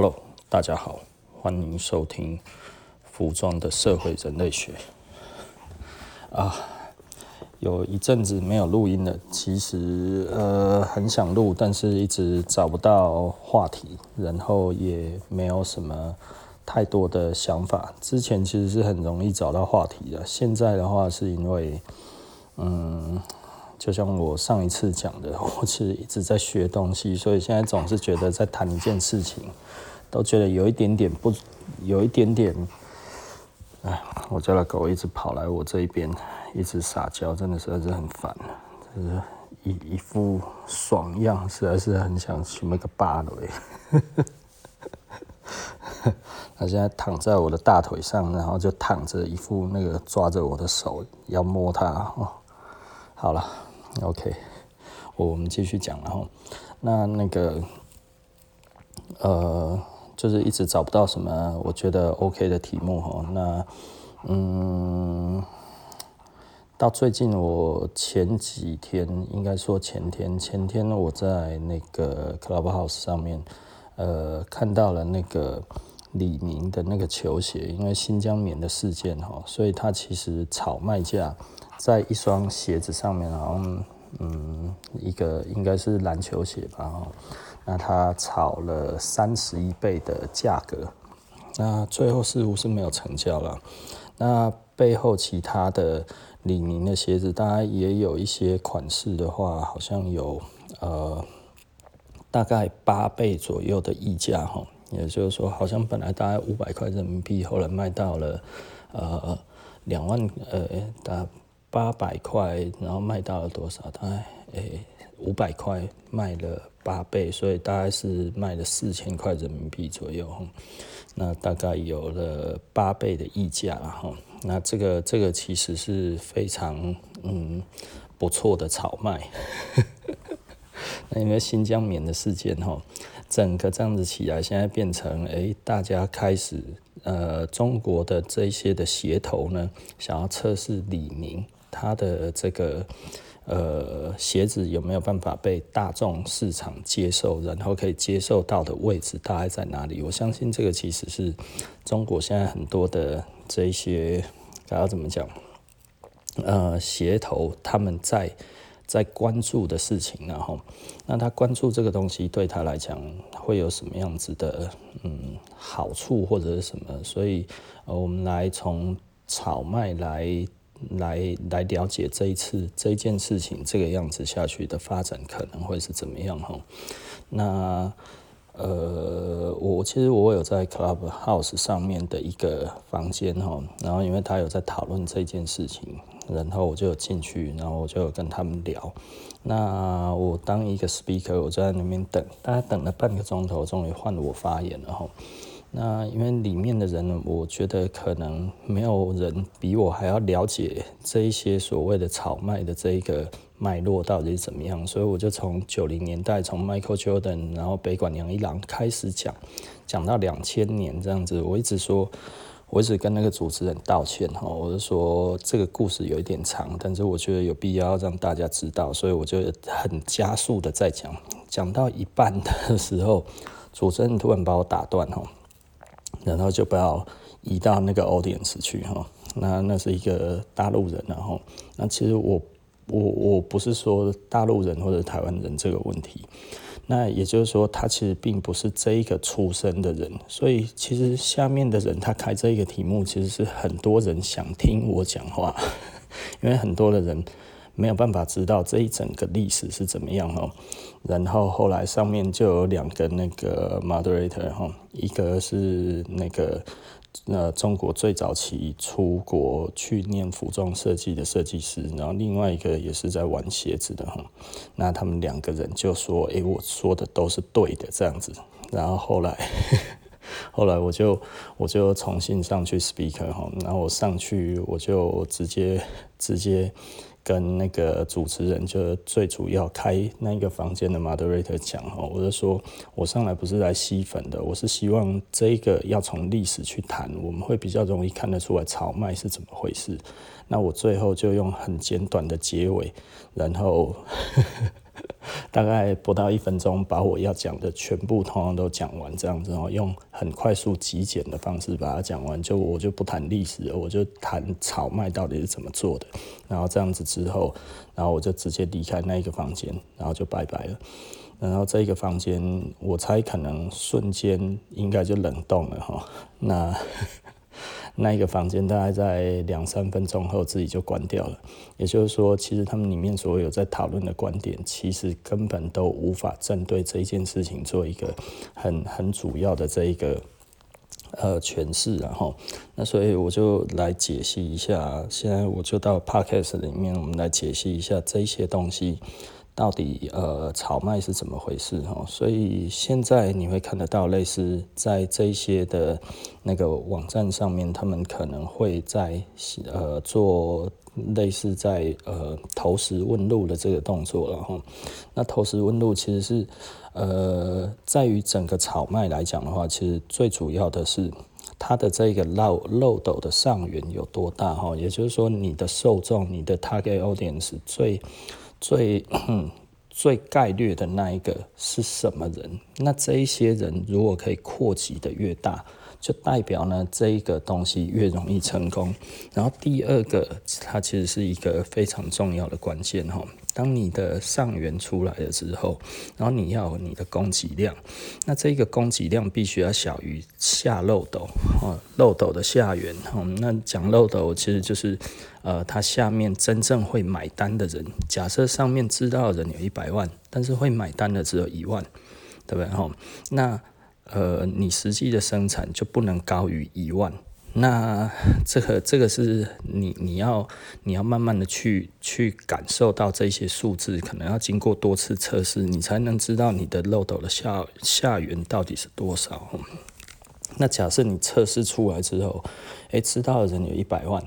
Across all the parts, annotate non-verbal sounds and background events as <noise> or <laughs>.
Hello，大家好，欢迎收听服装的社会人类学。啊，有一阵子没有录音了，其实呃很想录，但是一直找不到话题，然后也没有什么太多的想法。之前其实是很容易找到话题的，现在的话是因为嗯。就像我上一次讲的，我其实一直在学东西，所以现在总是觉得在谈一件事情，都觉得有一点点不，有一点点，哎，我家的狗一直跑来我这一边，一直撒娇，真的实在是很烦，就是一一副爽样，实在是很想去那个巴了。它 <laughs> 现在躺在我的大腿上，然后就躺着一副那个抓着我的手要摸它哦。好了。OK，我们继续讲，然后那那个呃，就是一直找不到什么我觉得 OK 的题目哈。那嗯，到最近我前几天，应该说前天，前天我在那个 Clubhouse 上面呃看到了那个李宁的那个球鞋，因为新疆棉的事件哈，所以它其实炒卖价。在一双鞋子上面，好像嗯，一个应该是篮球鞋吧，那它炒了三十一倍的价格，那最后似乎是没有成交了。那背后其他的李宁的鞋子，当然也有一些款式的话，好像有呃大概八倍左右的溢价哈，也就是说，好像本来大概五百块人民币，后来卖到了呃两万呃大。八百块，然后卖到了多少？大概诶五百块卖了八倍，所以大概是卖了四千块人民币左右。那大概有了八倍的溢价哈。那这个这个其实是非常嗯不错的炒卖。<laughs> 那因为新疆棉的事件哈，整个这样子起来，现在变成诶大家开始呃中国的这一些的鞋头呢，想要测试李宁。它的这个呃鞋子有没有办法被大众市场接受，然后可以接受到的位置大概在哪里？我相信这个其实是中国现在很多的这一些该要怎么讲？呃，鞋头他们在在关注的事情，然后那他关注这个东西对他来讲会有什么样子的嗯好处或者是什么？所以呃，我们来从炒卖来。来来了解这一次这件事情这个样子下去的发展可能会是怎么样哈？那呃，我其实我有在 Clubhouse 上面的一个房间哈，然后因为他有在讨论这件事情，然后我就进去，然后我就跟他们聊。那我当一个 speaker，我就在那边等，大概等了半个钟头，终于换我发言了哈。那因为里面的人，我觉得可能没有人比我还要了解这一些所谓的炒卖的这一个脉络到底是怎么样，所以我就从九零年代，从 Michael Jordan，然后北管杨一郎开始讲，讲到两千年这样子。我一直说，我一直跟那个主持人道歉哈，我就说这个故事有一点长，但是我觉得有必要让大家知道，所以我就很加速的在讲，讲到一半的时候，主持人突然把我打断哈。然后就不要移到那个 audience 去哈，那那是一个大陆人，然后那其实我我我不是说大陆人或者台湾人这个问题，那也就是说他其实并不是这一个出生的人，所以其实下面的人他开这一个题目，其实是很多人想听我讲话，<laughs> 因为很多的人。没有办法知道这一整个历史是怎么样哦，然后后来上面就有两个那个 moderator 哈，一个是那个呃中国最早期出国去念服装设计的设计师，然后另外一个也是在玩鞋子的哈，那他们两个人就说，诶，我说的都是对的这样子，然后后来 <laughs> 后来我就我就重新上去 speaker 哈，然后我上去我就直接直接。跟那个主持人，就最主要开那个房间的 moderator 讲哦，我就说我上来不是来吸粉的，我是希望这个要从历史去谈，我们会比较容易看得出来炒卖是怎么回事。那我最后就用很简短的结尾，然后 <laughs> 大概不到一分钟，把我要讲的全部通通都讲完，这样子哦，用很快速极简的方式把它讲完。就我就不谈历史，我就谈炒麦到底是怎么做的。然后这样子之后，然后我就直接离开那一个房间，然后就拜拜了。然后这个房间，我猜可能瞬间应该就冷冻了哈。那。那一个房间大概在两三分钟后自己就关掉了，也就是说，其实他们里面所有在讨论的观点，其实根本都无法针对这一件事情做一个很很主要的这一个呃诠释，然后那所以我就来解析一下，现在我就到 Podcast 里面，我们来解析一下这些东西。到底呃炒麦是怎么回事哈？所以现在你会看得到类似在这些的那个网站上面，他们可能会在呃做类似在呃投石问路的这个动作了哈。那投石问路其实是呃在于整个炒麦来讲的话，其实最主要的是它的这个漏漏斗的上缘有多大哈？也就是说你的受众，你的 target audience 最。最 <clears throat> 最概略的那一个是什么人？那这一些人如果可以扩及的越大，就代表呢这一个东西越容易成功。然后第二个，它其实是一个非常重要的关键哈。当你的上缘出来了之后，然后你要有你的供给量，那这个供给量必须要小于下漏斗哦，漏斗的下缘。那讲漏斗其实就是呃，它下面真正会买单的人，假设上面知道的人有一百万，但是会买单的只有一万，对不对？哈，那呃，你实际的生产就不能高于一万。那这个这个是你你要你要慢慢的去去感受到这些数字，可能要经过多次测试，你才能知道你的漏斗的下下缘到底是多少。那假设你测试出来之后，诶，知道的人有一百万，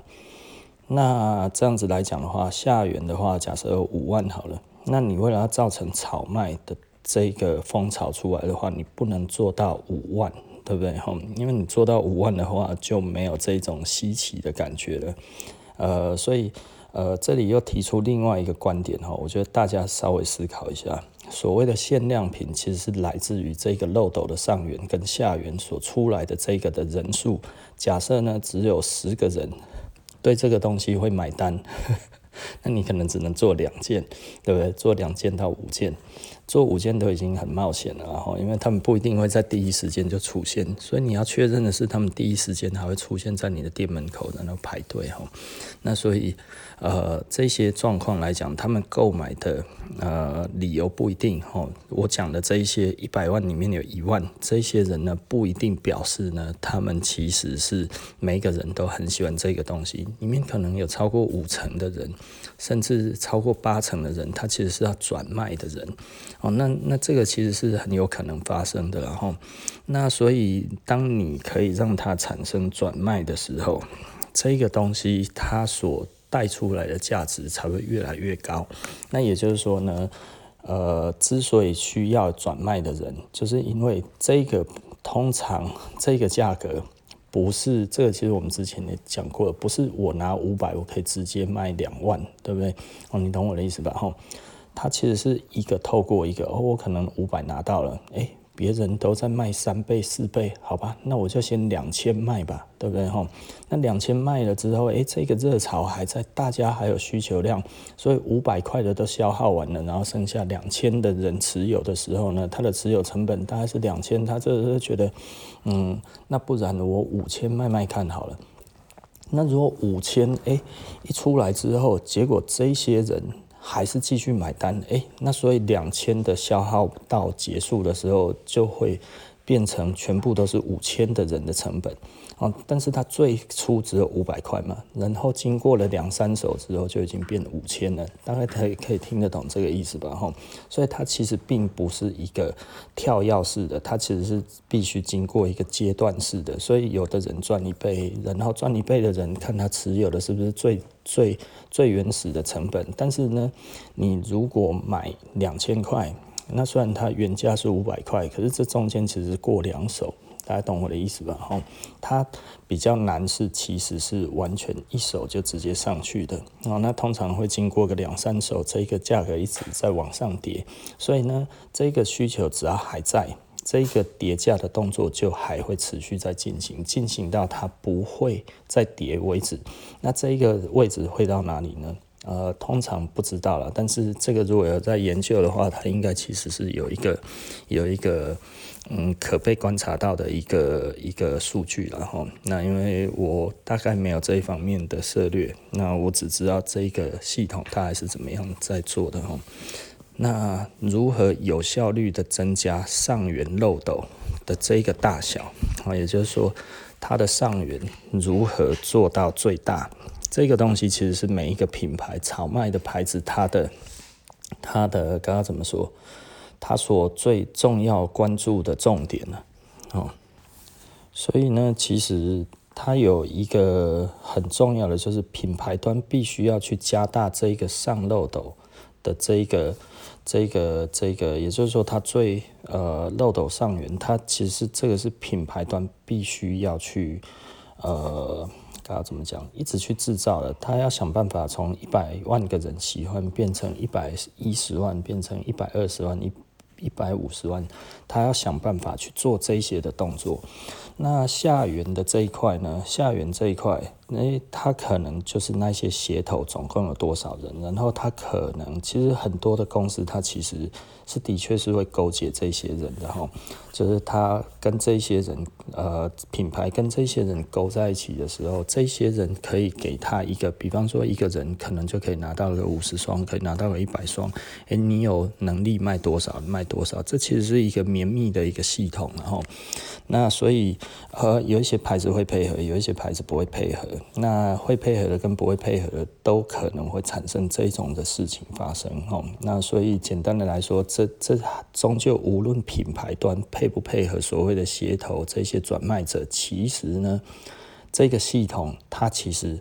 那这样子来讲的话，下缘的话，假设有五万好了，那你为了要造成炒卖的这个风潮出来的话，你不能做到五万。对不对？哈因为你做到五万的话，就没有这种稀奇的感觉了。呃，所以呃，这里又提出另外一个观点哈，我觉得大家稍微思考一下，所谓的限量品，其实是来自于这个漏斗的上缘跟下缘所出来的这个的人数。假设呢，只有十个人对这个东西会买单，<laughs> 那你可能只能做两件，对不对？做两件到五件。做五件都已经很冒险了，然后因为他们不一定会在第一时间就出现，所以你要确认的是他们第一时间还会出现在你的店门口，然后排队哈。那所以呃这些状况来讲，他们购买的呃理由不一定哈。我讲的这一些一百万里面有一万，这些人呢不一定表示呢他们其实是每个人都很喜欢这个东西，里面可能有超过五成的人，甚至超过八成的人，他其实是要转卖的人。哦，那那这个其实是很有可能发生的，然后，那所以当你可以让它产生转卖的时候，这个东西它所带出来的价值才会越来越高。那也就是说呢，呃，之所以需要转卖的人，就是因为这个通常这个价格不是这个，其实我们之前也讲过了，不是我拿五百我可以直接卖两万，对不对？哦，你懂我的意思吧？吼。它其实是一个透过一个哦，我可能五百拿到了，诶，别人都在卖三倍四倍，好吧，那我就先两千卖吧，对不对哈？那两千卖了之后，诶，这个热潮还在，大家还有需求量，所以五百块的都消耗完了，然后剩下两千的人持有的时候呢，他的持有成本大概是两千，他这是觉得，嗯，那不然我五千卖卖看好了。那如果五千，诶，一出来之后，结果这些人。还是继续买单，诶，那所以两千的消耗到结束的时候，就会变成全部都是五千的人的成本。哦，但是它最初只有五百块嘛，然后经过了两三手之后，就已经变五千了，大概可以可以听得懂这个意思吧？哈，所以它其实并不是一个跳跃式的，它其实是必须经过一个阶段式的。所以有的人赚一倍，然后赚一倍的人看他持有的是不是最最最原始的成本，但是呢，你如果买两千块，那虽然它原价是五百块，可是这中间其实过两手。大家懂我的意思吧？吼，它比较难是其实是完全一手就直接上去的哦。那通常会经过个两三手，这个价格一直在往上叠，所以呢，这个需求只要还在，这个叠价的动作就还会持续在进行，进行到它不会再跌为止。那这一个位置会到哪里呢？呃，通常不知道了，但是这个如果有在研究的话，它应该其实是有一个有一个嗯可被观察到的一个一个数据了哈。那因为我大概没有这一方面的策略，那我只知道这个系统它还是怎么样在做的哈。那如何有效率的增加上缘漏斗的这个大小啊，也就是说它的上缘如何做到最大？这个东西其实是每一个品牌炒卖的牌子，它的它的刚刚怎么说？它所最重要关注的重点呢？哦，所以呢，其实它有一个很重要的，就是品牌端必须要去加大这一个上漏斗的这一个这个这个，也就是说，它最呃漏斗上缘，它其实这个是品牌端必须要去呃。要怎么讲？一直去制造了，他要想办法从一百万个人喜欢变成一百一十万，变成一百二十万，一一百五十万，他要想办法去做这些的动作。那下缘的这一块呢？下缘这一块。诶，他可能就是那些协头总共有多少人，然后他可能其实很多的公司，他其实是的确是会勾结这些人的哈，就是他跟这些人呃品牌跟这些人勾在一起的时候，这些人可以给他一个，比方说一个人可能就可以拿到个五十双，可以拿到个一百双，诶，你有能力卖多少卖多少，这其实是一个绵密的一个系统，然后那所以呃有一些牌子会配合，有一些牌子不会配合。那会配合的跟不会配合的都可能会产生这种的事情发生哦。那所以简单的来说，这这终究无论品牌端配不配合所谓的协头这些转卖者，其实呢，这个系统它其实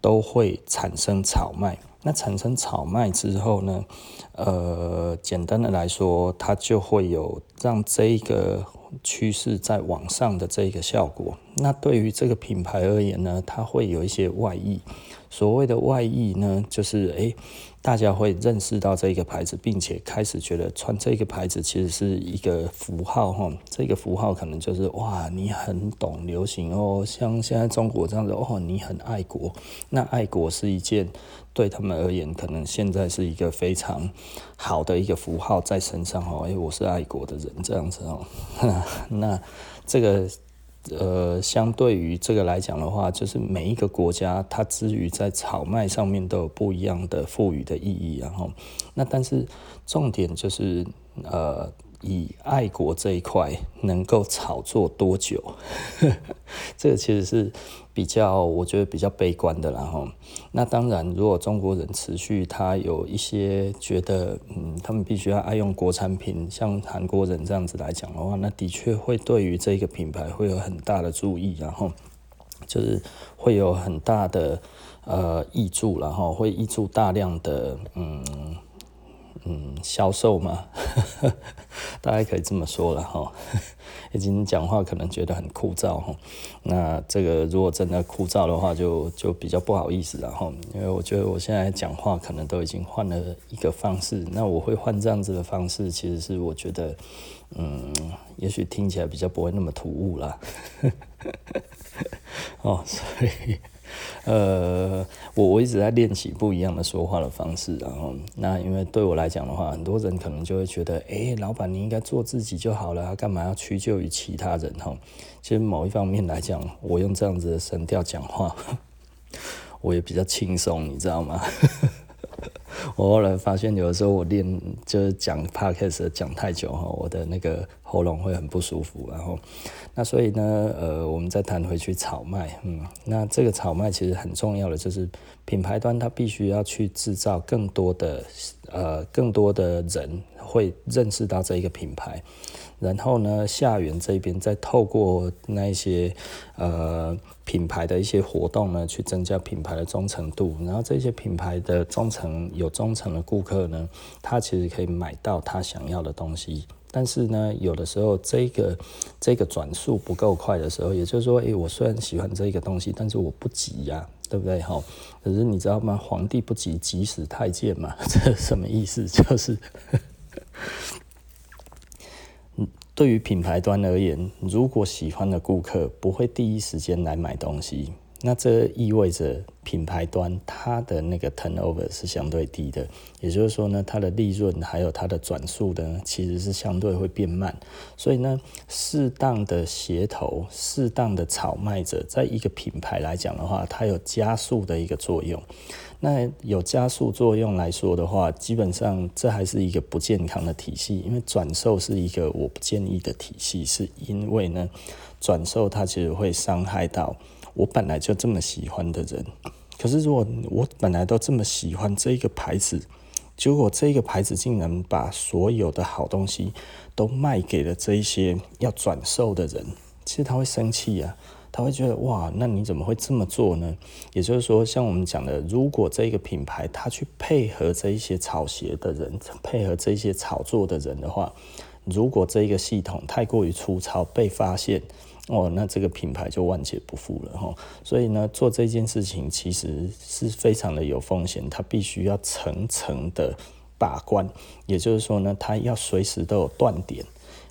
都会产生炒卖。那产生炒卖之后呢，呃，简单的来说，它就会有让这个。趋势在往上的这个效果，那对于这个品牌而言呢，它会有一些外溢。所谓的外溢呢，就是诶、大家会认识到这一个牌子，并且开始觉得穿这个牌子其实是一个符号哈。这个符号可能就是哇，你很懂流行哦，像现在中国这样子哦，你很爱国。那爱国是一件对他们而言，可能现在是一个非常好的一个符号在身上哦。哎，我是爱国的人这样子哦。<laughs> 那这个。呃，相对于这个来讲的话，就是每一个国家它之于在炒卖上面都有不一样的赋予的意义，然后，那但是重点就是呃。以爱国这一块能够炒作多久？<laughs> 这个其实是比较，我觉得比较悲观的啦哈。那当然，如果中国人持续他有一些觉得，嗯，他们必须要爱用国产品，像韩国人这样子来讲的话，那的确会对于这个品牌会有很大的注意，然后就是会有很大的呃挹注，然后会挹注大量的嗯。嗯，销售嘛，<laughs> 大家可以这么说了哈。<laughs> 已经讲话可能觉得很枯燥哈。那这个如果真的枯燥的话就，就比较不好意思了哈。因为我觉得我现在讲话可能都已经换了一个方式。那我会换这样子的方式，其实是我觉得，嗯，也许听起来比较不会那么突兀啦。<laughs> 哦，所以。呃，我我一直在练习不一样的说话的方式，然后那因为对我来讲的话，很多人可能就会觉得，哎、老板你应该做自己就好了，干嘛要屈就于其他人？哈，其实某一方面来讲，我用这样子的声调讲话，<laughs> 我也比较轻松，你知道吗？<laughs> 我后来发现，有的时候我练就是讲 podcast 讲太久哈，我的那个喉咙会很不舒服。然后，那所以呢，呃，我们再谈回去炒卖，嗯，那这个炒卖其实很重要的就是品牌端它必须要去制造更多的呃更多的人会认识到这一个品牌。然后呢，下缘这边再透过那一些呃品牌的一些活动呢，去增加品牌的忠诚度。然后这些品牌的忠诚有忠诚的顾客呢，他其实可以买到他想要的东西。但是呢，有的时候这个这个转速不够快的时候，也就是说，哎，我虽然喜欢这个东西，但是我不急呀、对不对？哈，可是你知道吗？皇帝不急，急死太监嘛，<laughs> 这什么意思？就是，对于品牌端而言，如果喜欢的顾客不会第一时间来买东西。那这意味着品牌端它的那个 turnover 是相对低的，也就是说呢，它的利润还有它的转速呢，其实是相对会变慢。所以呢，适当的协同、适当的炒卖者，在一个品牌来讲的话，它有加速的一个作用。那有加速作用来说的话，基本上这还是一个不健康的体系，因为转售是一个我不建议的体系，是因为呢，转售它其实会伤害到。我本来就这么喜欢的人，可是如果我本来都这么喜欢这一个牌子，结果这个牌子竟然把所有的好东西都卖给了这一些要转售的人，其实他会生气啊，他会觉得哇，那你怎么会这么做呢？也就是说，像我们讲的，如果这个品牌他去配合这一些炒鞋的人，配合这些炒作的人的话，如果这个系统太过于粗糙，被发现。哦，那这个品牌就万劫不复了哈。所以呢，做这件事情其实是非常的有风险，它必须要层层的把关。也就是说呢，它要随时都有断点。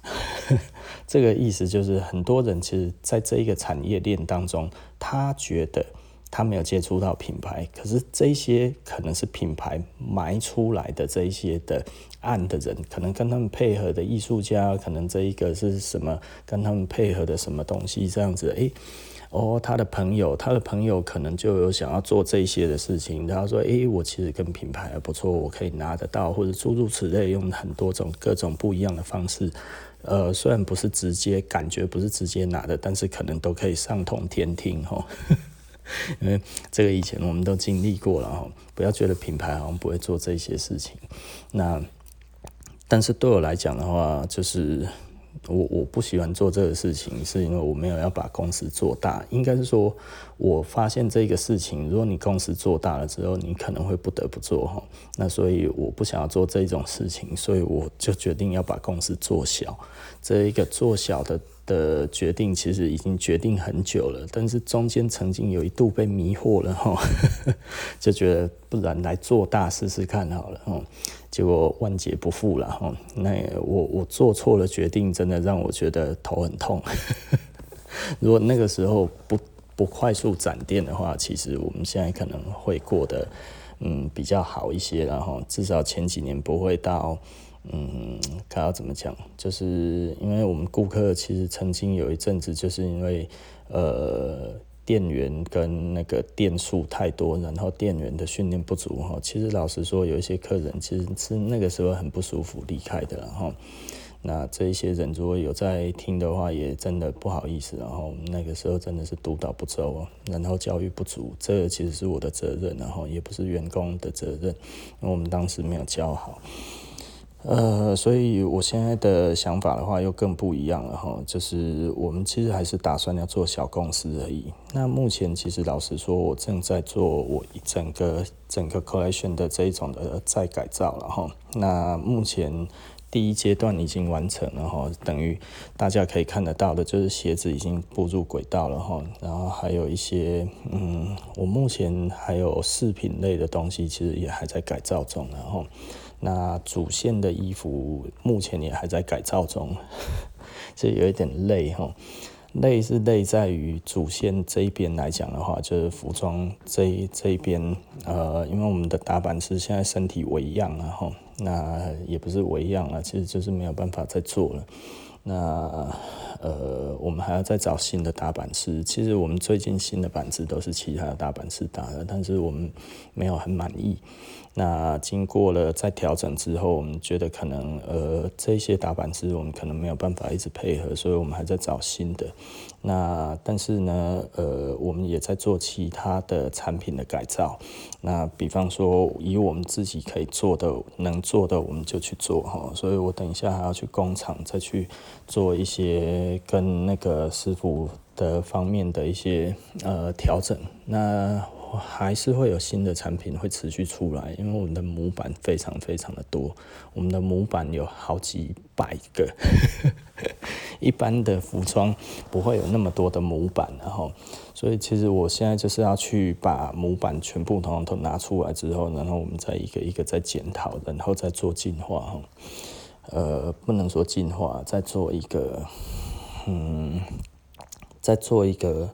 <laughs> 这个意思就是，很多人其实在这一个产业链当中，他觉得。他没有接触到品牌，可是这些可能是品牌埋出来的这一些的案的人，可能跟他们配合的艺术家，可能这一个是什么，跟他们配合的什么东西这样子，诶，哦，他的朋友，他的朋友可能就有想要做这些的事情，他说，诶，我其实跟品牌还不错，我可以拿得到，或者诸如此类，用很多种各种不一样的方式，呃，虽然不是直接感觉不是直接拿的，但是可能都可以上通天庭哈。<laughs> 因为这个以前我们都经历过了哈，不要觉得品牌好像不会做这些事情。那但是对我来讲的话，就是我我不喜欢做这个事情，是因为我没有要把公司做大。应该是说，我发现这个事情，如果你公司做大了之后，你可能会不得不做哈。那所以我不想要做这种事情，所以我就决定要把公司做小。这一个做小的。的决定其实已经决定很久了，但是中间曾经有一度被迷惑了哈，<laughs> 就觉得不然来做大试试看好了哈，结果万劫不复了哈。那我我做错了决定，真的让我觉得头很痛。<laughs> 如果那个时候不不快速展店的话，其实我们现在可能会过得嗯比较好一些，然后至少前几年不会到。嗯，看要怎么讲，就是因为我们顾客其实曾经有一阵子，就是因为呃店员跟那个店数太多，然后店员的训练不足哈。其实老实说，有一些客人其实是那个时候很不舒服离开的，然后那这一些人如果有在听的话，也真的不好意思，然后那个时候真的是督导不周，然后教育不足，这其实是我的责任，然后也不是员工的责任，因为我们当时没有教好。呃，所以我现在的想法的话，又更不一样了哈。就是我们其实还是打算要做小公司而已。那目前其实老实说，我正在做我一整个整个 collection 的这一种的再改造了哈。那目前第一阶段已经完成了哈，等于大家可以看得到的，就是鞋子已经步入轨道了哈。然后还有一些，嗯，我目前还有饰品类的东西，其实也还在改造中，然后。那主线的衣服目前也还在改造中，<laughs> 这有一点累哈。累是累在于主线这一边来讲的话，就是服装这这一边，呃，因为我们的打板师现在身体微恙然后，那也不是我一样了，其实就是没有办法再做了。那呃，我们还要再找新的打板师。其实我们最近新的板子都是其他的打板师打的，但是我们没有很满意。那经过了再调整之后，我们觉得可能呃这些打板师我们可能没有办法一直配合，所以我们还在找新的。那但是呢，呃，我们也在做其他的产品的改造。那比方说，以我们自己可以做的、能做的，我们就去做哈。所以我等一下还要去工厂再去做一些跟那个师傅的方面的一些呃调整。那还是会有新的产品会持续出来，因为我们的模板非常非常的多，我们的模板有好几百个，<laughs> 一般的服装不会有那么多的模板，然后，所以其实我现在就是要去把模板全部统统都拿出来之后，然后我们再一个一个再检讨，然后再做进化，哈，呃，不能说进化，再做一个，嗯，再做一个。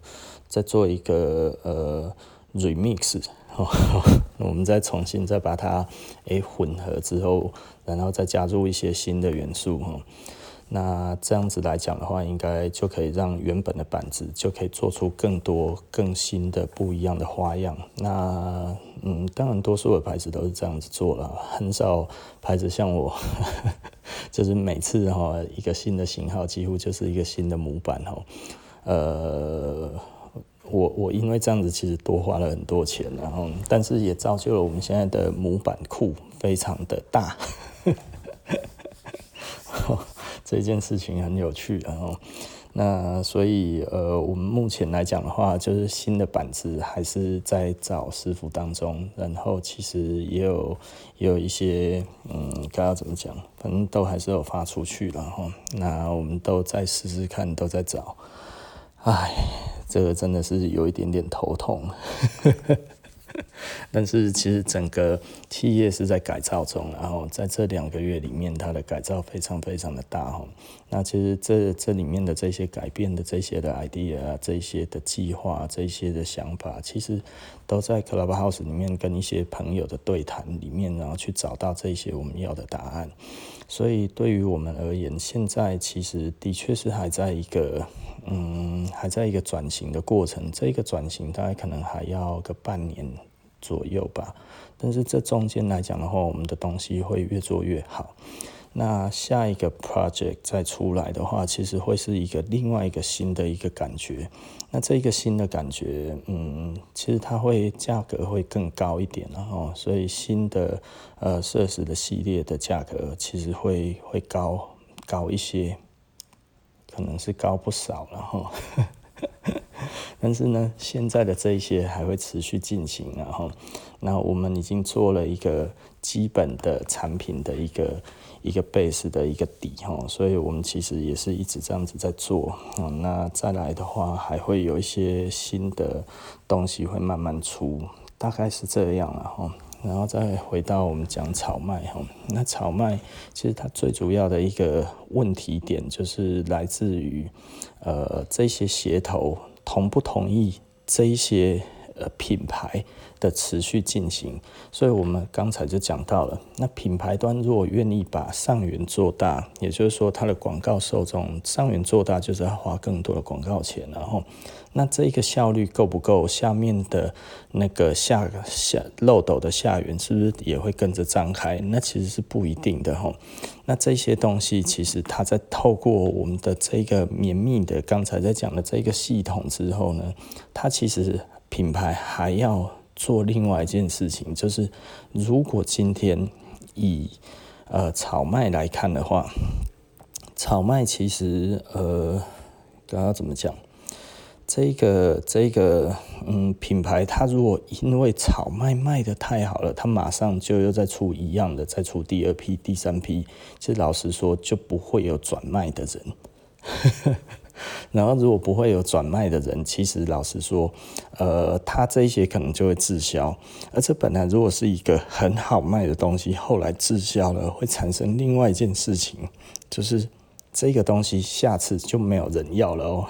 再做一个呃 remix，哦，<laughs> 我们再重新再把它诶、混合之后，然后再加入一些新的元素哈。那这样子来讲的话，应该就可以让原本的板子就可以做出更多更新的不一样的花样。那嗯，当然多数的牌子都是这样子做了，很少牌子像我，就是每次哈一个新的型号，几乎就是一个新的模板哈，呃。我我因为这样子其实多花了很多钱，然后但是也造就了我们现在的模板库非常的大，<laughs> 这件事情很有趣，然后那所以呃我们目前来讲的话，就是新的板子还是在找师傅当中，然后其实也有也有一些嗯该要怎么讲，反正都还是有发出去，然后那我们都在试试看，都在找，唉。这个真的是有一点点头痛，<laughs> 但是其实整个企业是在改造中，然后在这两个月里面，它的改造非常非常的大哈。那其实这这里面的这些改变的这些的 idea，这些的计划，这些的想法，其实都在 Clubhouse 里面跟一些朋友的对谈里面，然后去找到这些我们要的答案。所以对于我们而言，现在其实的确是还在一个。嗯，还在一个转型的过程，这个转型大概可能还要个半年左右吧。但是这中间来讲的话，我们的东西会越做越好。那下一个 project 再出来的话，其实会是一个另外一个新的一个感觉。那这个新的感觉，嗯，其实它会价格会更高一点，然后所以新的呃设施的系列的价格其实会会高高一些。可能是高不少，然后，<laughs> 但是呢，现在的这一些还会持续进行，然后，那我们已经做了一个基本的产品的一个一个 base 的一个底哈，所以我们其实也是一直这样子在做，那再来的话，还会有一些新的东西会慢慢出，大概是这样，然后。然后再回到我们讲草麦哈，那草麦其实它最主要的一个问题点就是来自于，呃，这些鞋头同不同意这一些呃品牌的持续进行，所以我们刚才就讲到了，那品牌端如果愿意把上缘做大，也就是说它的广告受众上缘做大，就是要花更多的广告钱，然后。那这一个效率够不够？下面的那个下下漏斗的下缘是不是也会跟着张开？那其实是不一定的哈。那这些东西其实它在透过我们的这个绵密的刚才在讲的这个系统之后呢，它其实品牌还要做另外一件事情，就是如果今天以呃炒卖来看的话，炒卖其实呃刚刚怎么讲？这个这个嗯品牌，它如果因为炒卖卖的太好了，它马上就又再出一样的，再出第二批、第三批，其实老实说就不会有转卖的人。然后如果不会有转卖的人，其实老实说，呃，他这一些可能就会滞销。而这本来如果是一个很好卖的东西，后来滞销了，会产生另外一件事情，就是这个东西下次就没有人要了哦。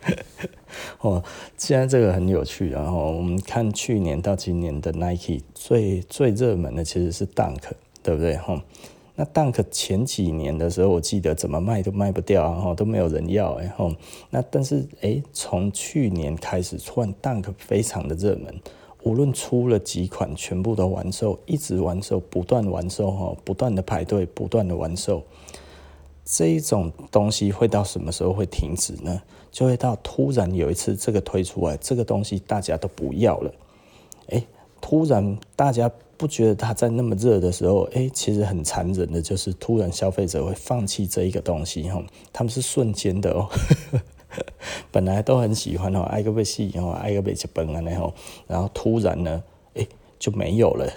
<laughs> 哦，现在这个很有趣，然后我们看去年到今年的 Nike 最最热门的其实是 Dunk，对不对？哈，那 Dunk 前几年的时候，我记得怎么卖都卖不掉，然后都没有人要，然后，那但是哎，从去年开始，突然 Dunk 非常的热门，无论出了几款，全部都完售，一直完售，不断完售，哈，不断的排队，不断的完售。这一种东西会到什么时候会停止呢？就会到突然有一次这个推出来，这个东西大家都不要了，诶，突然大家不觉得它在那么热的时候，诶，其实很残忍的，就是突然消费者会放弃这一个东西吼，他们是瞬间的哦，<laughs> 本来都很喜欢哦，爱个被戏哦，爱个被吃崩啊，然后然后突然呢，哎，就没有了。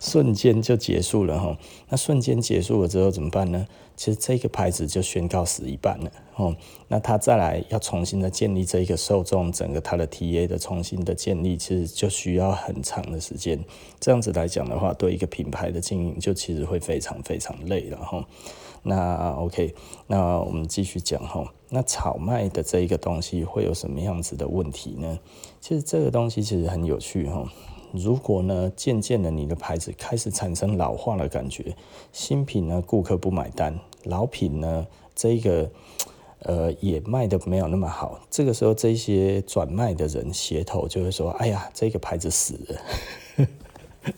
瞬间就结束了哈，那瞬间结束了之后怎么办呢？其实这个牌子就宣告死一半了哦。那他再来要重新的建立这一个受众，整个他的 TA 的重新的建立，其实就需要很长的时间。这样子来讲的话，对一个品牌的经营就其实会非常非常累了哈。那 OK，那我们继续讲哈。那炒卖的这一个东西会有什么样子的问题呢？其实这个东西其实很有趣哈。如果呢，渐渐的你的牌子开始产生老化的感觉，新品呢顾客不买单，老品呢这个呃也卖得没有那么好，这个时候这些转卖的人协头就会说：“哎呀，这个牌子死了。<laughs> ”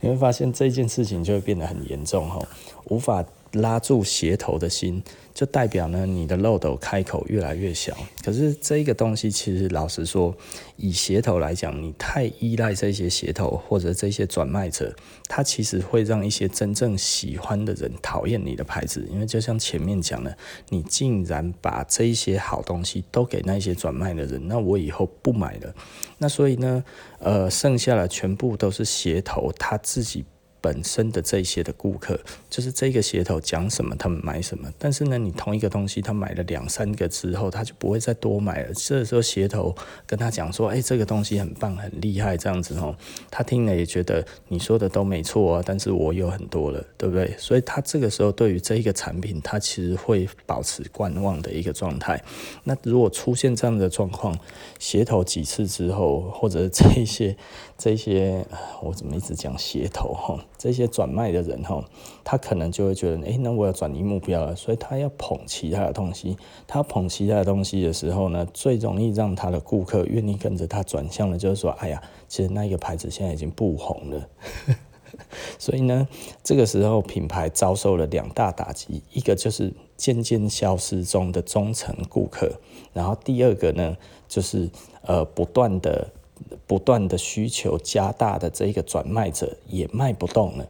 你会发现这件事情就会变得很严重哈，无法拉住鞋头的心。就代表呢，你的漏斗开口越来越小。可是这个东西，其实老实说，以鞋头来讲，你太依赖这些鞋头或者这些转卖者，它其实会让一些真正喜欢的人讨厌你的牌子。因为就像前面讲的，你竟然把这一些好东西都给那些转卖的人，那我以后不买了。那所以呢，呃，剩下的全部都是鞋头他自己。本身的这些的顾客，就是这个鞋头讲什么，他们买什么。但是呢，你同一个东西，他买了两三个之后，他就不会再多买了。这时候鞋头跟他讲说：“哎，这个东西很棒，很厉害，这样子哦。”他听了也觉得你说的都没错啊，但是我有很多了，对不对？所以他这个时候对于这一个产品，他其实会保持观望的一个状态。那如果出现这样的状况，鞋头几次之后，或者这些这些，我怎么一直讲鞋头哈？这些转卖的人哈，他可能就会觉得，那我要转移目标了，所以他要捧其他的东西。他捧其他的东西的时候呢，最容易让他的顾客愿意跟着他转向的，就是说，哎呀，其实那一个牌子现在已经不红了。<laughs> 所以呢，这个时候品牌遭受了两大打击，一个就是渐渐消失中的忠诚顾客，然后第二个呢，就是呃不断的。不断的需求加大的这个转卖者也卖不动了，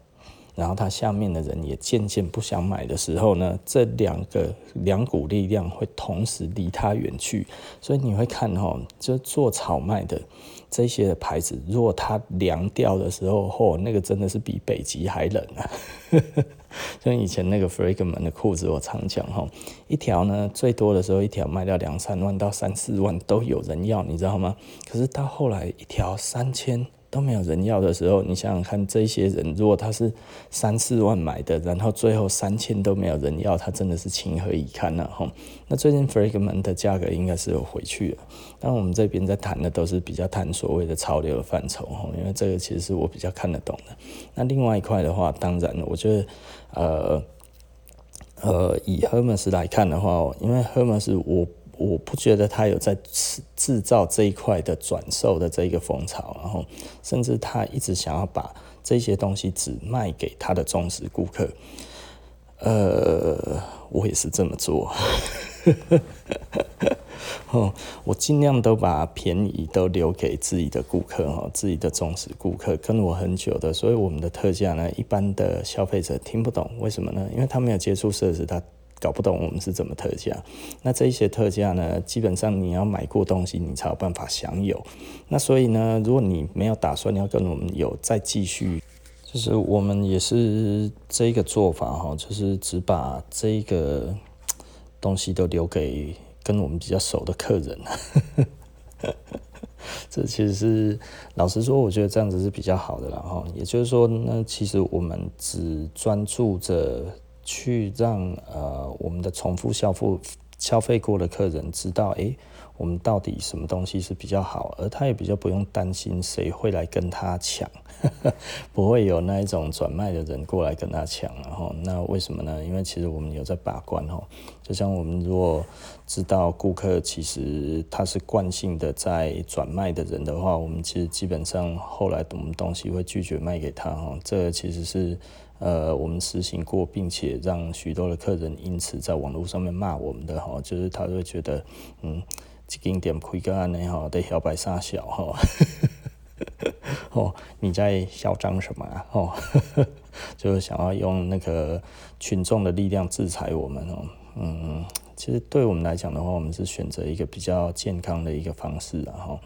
然后他下面的人也渐渐不想买的时候呢，这两个两股力量会同时离他远去，所以你会看哈，就做炒卖的这些的牌子，如果它凉掉的时候，嚯，那个真的是比北极还冷啊！<laughs> 像以前那个 Fragment 的裤子，我常讲哈，一条呢最多的时候一条卖掉两三万到三四万都有人要，你知道吗？可是到后来一条三千。都没有人要的时候，你想想看，这些人如果他是三四万买的，然后最后三千都没有人要，他真的是情何以堪呢？哈，那最近 Fragment 的价格应该是有回去了。但我们这边在谈的都是比较谈所谓的潮流的范畴，哈，因为这个其实是我比较看得懂的。那另外一块的话，当然我觉得，呃呃，以 Hermes 来看的话，因为 Hermes 我。我不觉得他有在制造这一块的转售的这一个风潮，然后甚至他一直想要把这些东西只卖给他的忠实顾客。呃，我也是这么做，<laughs> <laughs> 哦，我尽量都把便宜都留给自己的顾客哈，自己的忠实顾客跟我很久的，所以我们的特价呢，一般的消费者听不懂，为什么呢？因为他没有接触设施，他。搞不懂我们是怎么特价，那这一些特价呢，基本上你要买过东西，你才有办法享有。那所以呢，如果你没有打算要跟我们有再继续，就是我们也是这个做法哈，就是只把这个东西都留给跟我们比较熟的客人。<laughs> 这其实是老实说，我觉得这样子是比较好的了哈。也就是说那，其实我们只专注着。去让呃我们的重复消费消费过的客人知道，诶，我们到底什么东西是比较好，而他也比较不用担心谁会来跟他抢，<laughs> 不会有那一种转卖的人过来跟他抢，然后那为什么呢？因为其实我们有在把关哦，就像我们如果知道顾客其实他是惯性的在转卖的人的话，我们其实基本上后来我们东西会拒绝卖给他哈，这其实是。呃，我们实行过，并且让许多的客人因此在网络上面骂我们的哈，就是他会觉得，嗯，一间店开个安尼吼，得小白杀小哈，哦，你在嚣张什么啊？哦，就是想要用那个群众的力量制裁我们哦，嗯，其实对我们来讲的话，我们是选择一个比较健康的一个方式，然后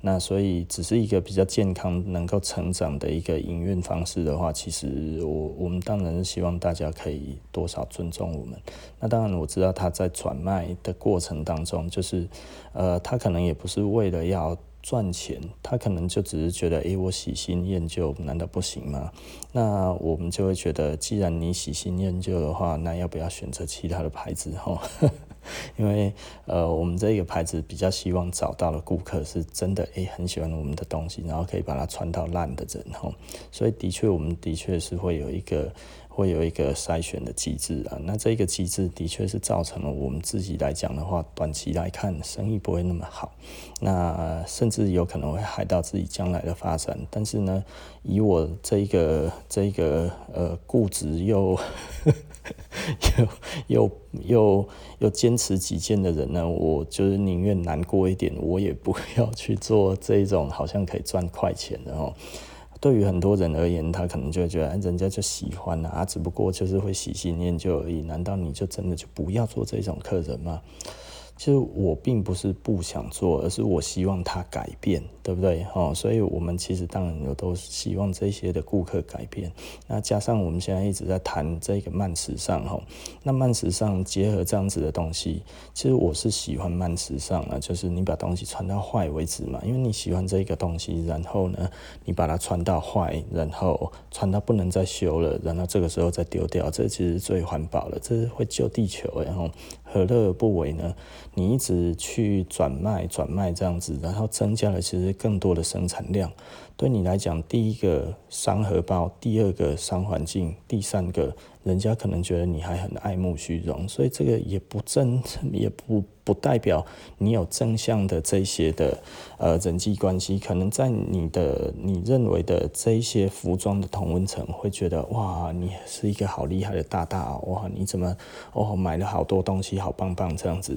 那所以只是一个比较健康、能够成长的一个营运方式的话，其实我我们当然是希望大家可以多少尊重我们。那当然我知道他在转卖的过程当中，就是呃，他可能也不是为了要。赚钱，他可能就只是觉得，诶，我喜新厌旧，难道不行吗？那我们就会觉得，既然你喜新厌旧的话，那要不要选择其他的牌子？哈，因为呃，我们这个牌子比较希望找到的顾客是真的，诶，很喜欢我们的东西，然后可以把它穿到烂的人，哈。所以的确，我们的确是会有一个。会有一个筛选的机制啊，那这个机制的确是造成了我们自己来讲的话，短期来看生意不会那么好，那甚至有可能会害到自己将来的发展。但是呢，以我这一个这一个呃固执又又又又又坚持己见的人呢，我就是宁愿难过一点，我也不 <laughs> 要去做这种好像可以赚快钱的哦。对于很多人而言，他可能就觉得，人家就喜欢啊，只不过就是会喜新厌旧而已。难道你就真的就不要做这种客人吗？其实我并不是不想做，而是我希望他改变，对不对？哦，所以我们其实当然有都希望这些的顾客改变。那加上我们现在一直在谈这个慢时尚，哈，那慢时尚结合这样子的东西，其实我是喜欢慢时尚啊，就是你把东西穿到坏为止嘛，因为你喜欢这个东西，然后呢，你把它穿到坏，然后穿到不能再修了，然后这个时候再丢掉，这其实最环保了，这是会救地球，然后何乐而不为呢？你一直去转卖、转卖这样子，然后增加了其实更多的生产量。对你来讲，第一个伤荷包，第二个伤环境，第三个人家可能觉得你还很爱慕虚荣，所以这个也不正，也不不代表你有正向的这些的呃人际关系。可能在你的你认为的这些服装的同温层会觉得哇，你是一个好厉害的大大哇，你怎么哦买了好多东西，好棒棒这样子。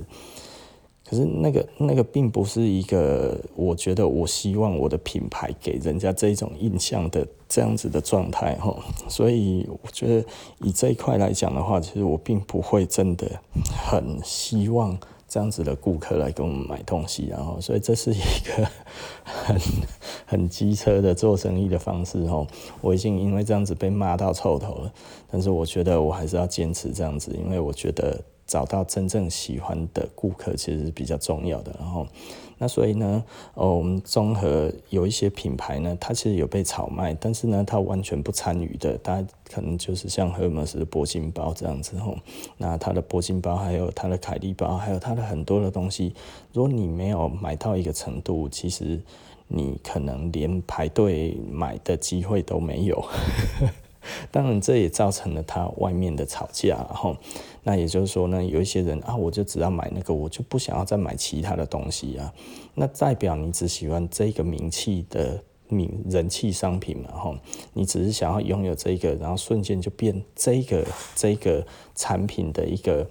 可是那个那个并不是一个，我觉得我希望我的品牌给人家这种印象的这样子的状态哈，所以我觉得以这一块来讲的话，其实我并不会真的很希望这样子的顾客来跟我们买东西，然后所以这是一个 <laughs> 很很机车的做生意的方式哈，我已经因为这样子被骂到臭头了，但是我觉得我还是要坚持这样子，因为我觉得。找到真正喜欢的顾客其实是比较重要的，然后，那所以呢，哦，我们综合有一些品牌呢，它其实有被炒卖，但是呢，它完全不参与的，它可能就是像荷尔蒙斯的铂金包这样子，吼，那它的铂金包，还有它的凯利包，还有它的很多的东西，如果你没有买到一个程度，其实你可能连排队买的机会都没有。<laughs> 当然，这也造成了他外面的吵架，然后。那也就是说呢，有一些人啊，我就只要买那个，我就不想要再买其他的东西啊。那代表你只喜欢这个名气的名人气商品嘛，吼。你只是想要拥有这个，然后瞬间就变这个这个产品的一个，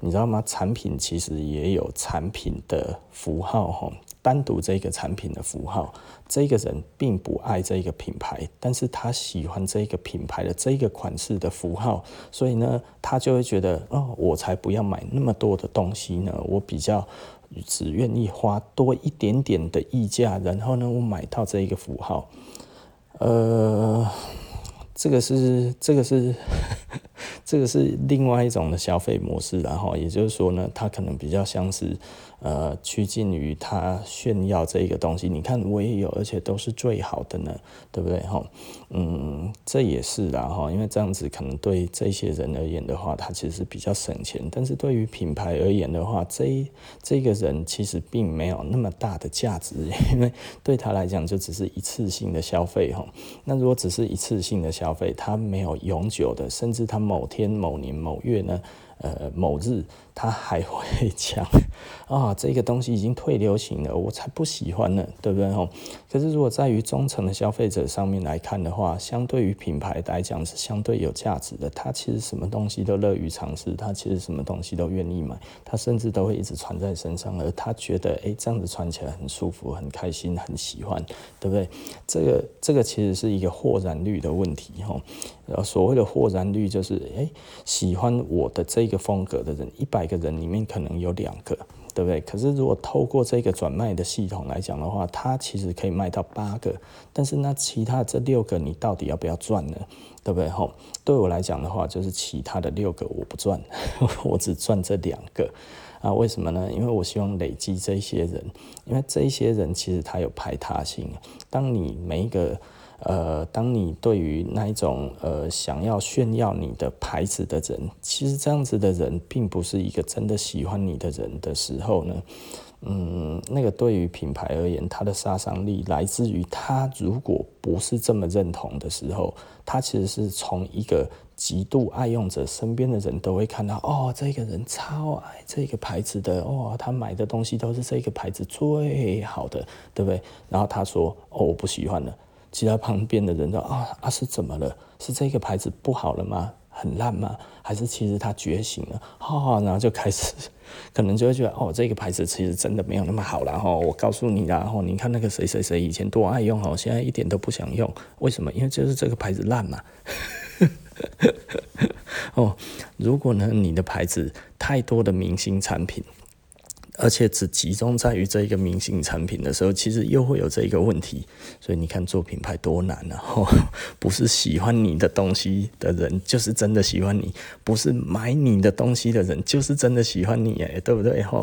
你知道吗？产品其实也有产品的符号，吼。单独这个产品的符号，这个人并不爱这个品牌，但是他喜欢这个品牌的这个款式的符号，所以呢，他就会觉得，哦，我才不要买那么多的东西呢，我比较只愿意花多一点点的溢价，然后呢，我买到这一个符号，呃，这个是这个是 <laughs> 这个是另外一种的消费模式，然后也就是说呢，他可能比较像是。呃，趋近于他炫耀这个东西，你看我也有，而且都是最好的呢，对不对哈？嗯，这也是啦哈，因为这样子可能对这些人而言的话，他其实比较省钱，但是对于品牌而言的话，这这个人其实并没有那么大的价值，因为对他来讲就只是一次性的消费哈。那如果只是一次性的消费，他没有永久的，甚至他某天某年某月呢？呃，某日他还会讲 <laughs> 啊，这个东西已经退流行了，我才不喜欢呢，对不对吼？可是如果在于中层的消费者上面来看的话，相对于品牌来讲是相对有价值的。他其实什么东西都乐于尝试，他其实什么东西都愿意买，他甚至都会一直穿在身上，而他觉得哎，这样子穿起来很舒服、很开心、很喜欢，对不对？这个这个其实是一个获然率的问题吼。呃，所谓的获然率就是哎，喜欢我的这个。个风格的人，一百个人里面可能有两个，对不对？可是如果透过这个转卖的系统来讲的话，它其实可以卖到八个，但是那其他这六个你到底要不要赚呢？对不对？吼，对我来讲的话，就是其他的六个我不赚，<laughs> 我只赚这两个。啊，为什么呢？因为我希望累积这些人，因为这些人其实他有排他性。当你每一个呃，当你对于那一种呃想要炫耀你的牌子的人，其实这样子的人并不是一个真的喜欢你的人的时候呢，嗯，那个对于品牌而言，它的杀伤力来自于他如果不是这么认同的时候，他其实是从一个。极度爱用者身边的人都会看到，哦，这个人超爱这个牌子的，哦，他买的东西都是这个牌子最好的，对不对？然后他说，哦，我不喜欢了。其他旁边的人都啊啊，是怎么了？是这个牌子不好了吗？很烂吗？还是其实他觉醒了？哈哦，然后就开始，<laughs> 可能就会觉得，哦，这个牌子其实真的没有那么好了。哈，我告诉你啦，哈，你看那个谁谁谁以前多爱用，哦，现在一点都不想用。为什么？因为就是这个牌子烂嘛。<laughs> 哦，如果呢，你的牌子太多的明星产品，而且只集中在于这一个明星产品的时候，其实又会有这一个问题。所以你看做品牌多难啊！<laughs> 哦，不是喜欢你的东西的人就是真的喜欢你，不是买你的东西的人就是真的喜欢你，哎，对不对？哈。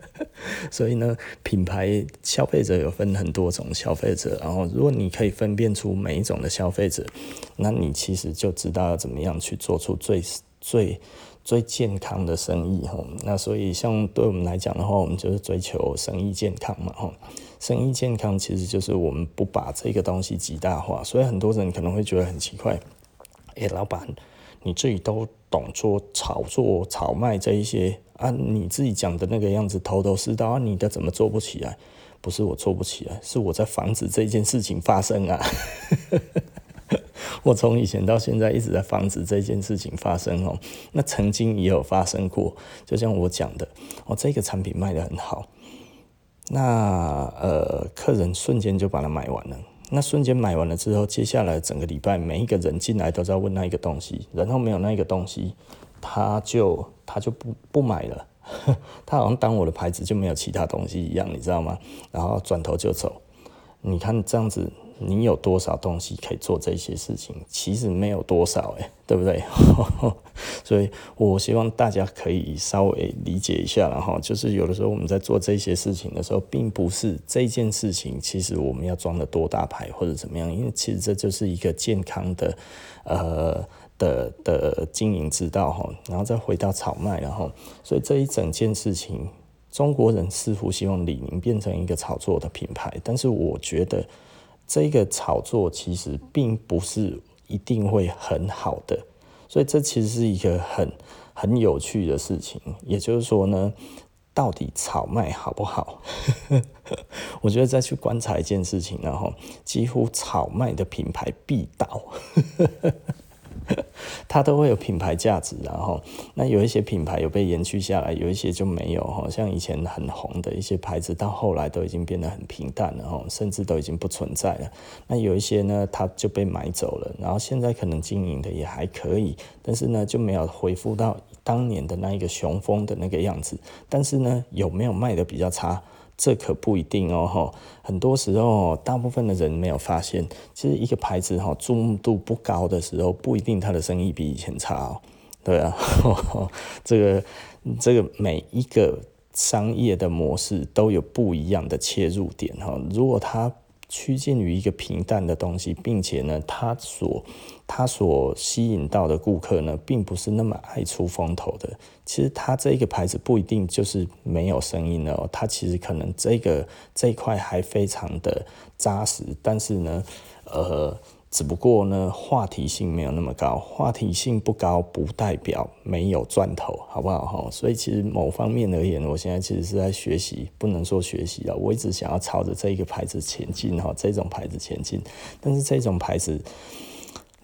<laughs> 所以呢，品牌消费者有分很多种消费者，然后如果你可以分辨出每一种的消费者，那你其实就知道要怎么样去做出最最最健康的生意哈。那所以像对我们来讲的话，我们就是追求生意健康嘛哈。生意健康其实就是我们不把这个东西极大化，所以很多人可能会觉得很奇怪，哎，老板，你自己都懂做炒作、炒卖这一些。啊，你自己讲的那个样子头头是道啊，你的怎么做不起来？不是我做不起来，是我在防止这件事情发生啊。我从以前到现在一直在防止这件事情发生哦。那曾经也有发生过，就像我讲的，哦，这个产品卖得很好，那呃，客人瞬间就把它买完了。那瞬间买完了之后，接下来整个礼拜每一个人进来都在问那一个东西，然后没有那一个东西。他就他就不不买了，<laughs> 他好像当我的牌子就没有其他东西一样，你知道吗？然后转头就走。你看这样子，你有多少东西可以做这些事情？其实没有多少诶，对不对？<laughs> 所以我希望大家可以稍微理解一下，然后就是有的时候我们在做这些事情的时候，并不是这件事情其实我们要装的多大牌或者怎么样，因为其实这就是一个健康的呃。的的经营之道哈，然后再回到炒卖，然后所以这一整件事情，中国人似乎希望李宁变成一个炒作的品牌，但是我觉得这个炒作其实并不是一定会很好的，所以这其实是一个很很有趣的事情。也就是说呢，到底炒卖好不好？<laughs> 我觉得再去观察一件事情，然后几乎炒卖的品牌必倒。它都会有品牌价值，然后那有一些品牌有被延续下来，有一些就没有哈。像以前很红的一些牌子，到后来都已经变得很平淡了哈，甚至都已经不存在了。那有一些呢，它就被买走了，然后现在可能经营的也还可以，但是呢，就没有恢复到当年的那一个雄风的那个样子。但是呢，有没有卖的比较差？这可不一定哦，很多时候，大部分的人没有发现，其实一个牌子哈，注目度不高的时候，不一定它的生意比以前差哦。对啊，<laughs> 这个这个每一个商业的模式都有不一样的切入点哈。如果它趋近于一个平淡的东西，并且呢，它所他所吸引到的顾客呢，并不是那么爱出风头的。其实它这一个牌子不一定就是没有声音的哦，它其实可能这个这一块还非常的扎实，但是呢，呃。只不过呢，话题性没有那么高，话题性不高不代表没有赚头，好不好哈？所以其实某方面而言，我现在其实是在学习，不能说学习啊，我一直想要朝着这一个牌子前进哈，这种牌子前进，但是这种牌子。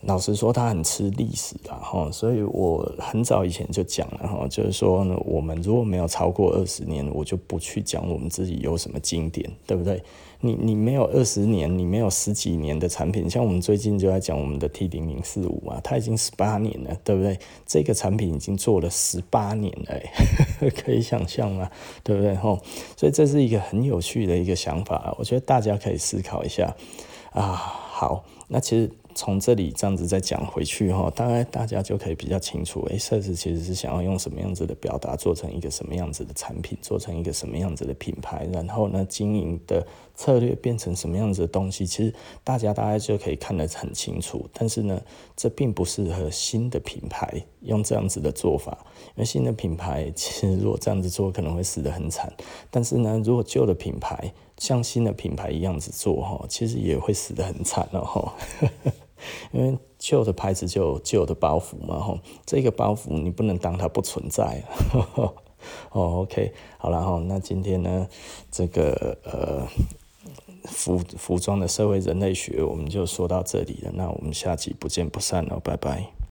老实说，他很吃历史的哈，所以我很早以前就讲了哈，就是说呢，我们如果没有超过二十年，我就不去讲我们自己有什么经典，对不对？你你没有二十年，你没有十几年的产品，像我们最近就在讲我们的 T 零零四五啊，它已经十八年了，对不对？这个产品已经做了十八年了，<laughs> 可以想象吗？对不对？吼，所以这是一个很有趣的一个想法，我觉得大家可以思考一下啊。好，那其实。从这里这样子再讲回去哈，大概大家就可以比较清楚，诶，Search 其实是想要用什么样子的表达，做成一个什么样子的产品，做成一个什么样子的品牌，然后呢，经营的策略变成什么样子的东西，其实大家大概就可以看得很清楚。但是呢，这并不适合新的品牌用这样子的做法，因为新的品牌其实如果这样子做，可能会死得很惨。但是呢，如果旧的品牌像新的品牌一样子做哈，其实也会死得很惨了哈。因为旧的牌子就有旧的包袱嘛，吼，这个包袱你不能当它不存在。<laughs> 哦，OK，好了哈，那今天呢，这个呃服服装的社会人类学我们就说到这里了，那我们下集不见不散哦，拜拜。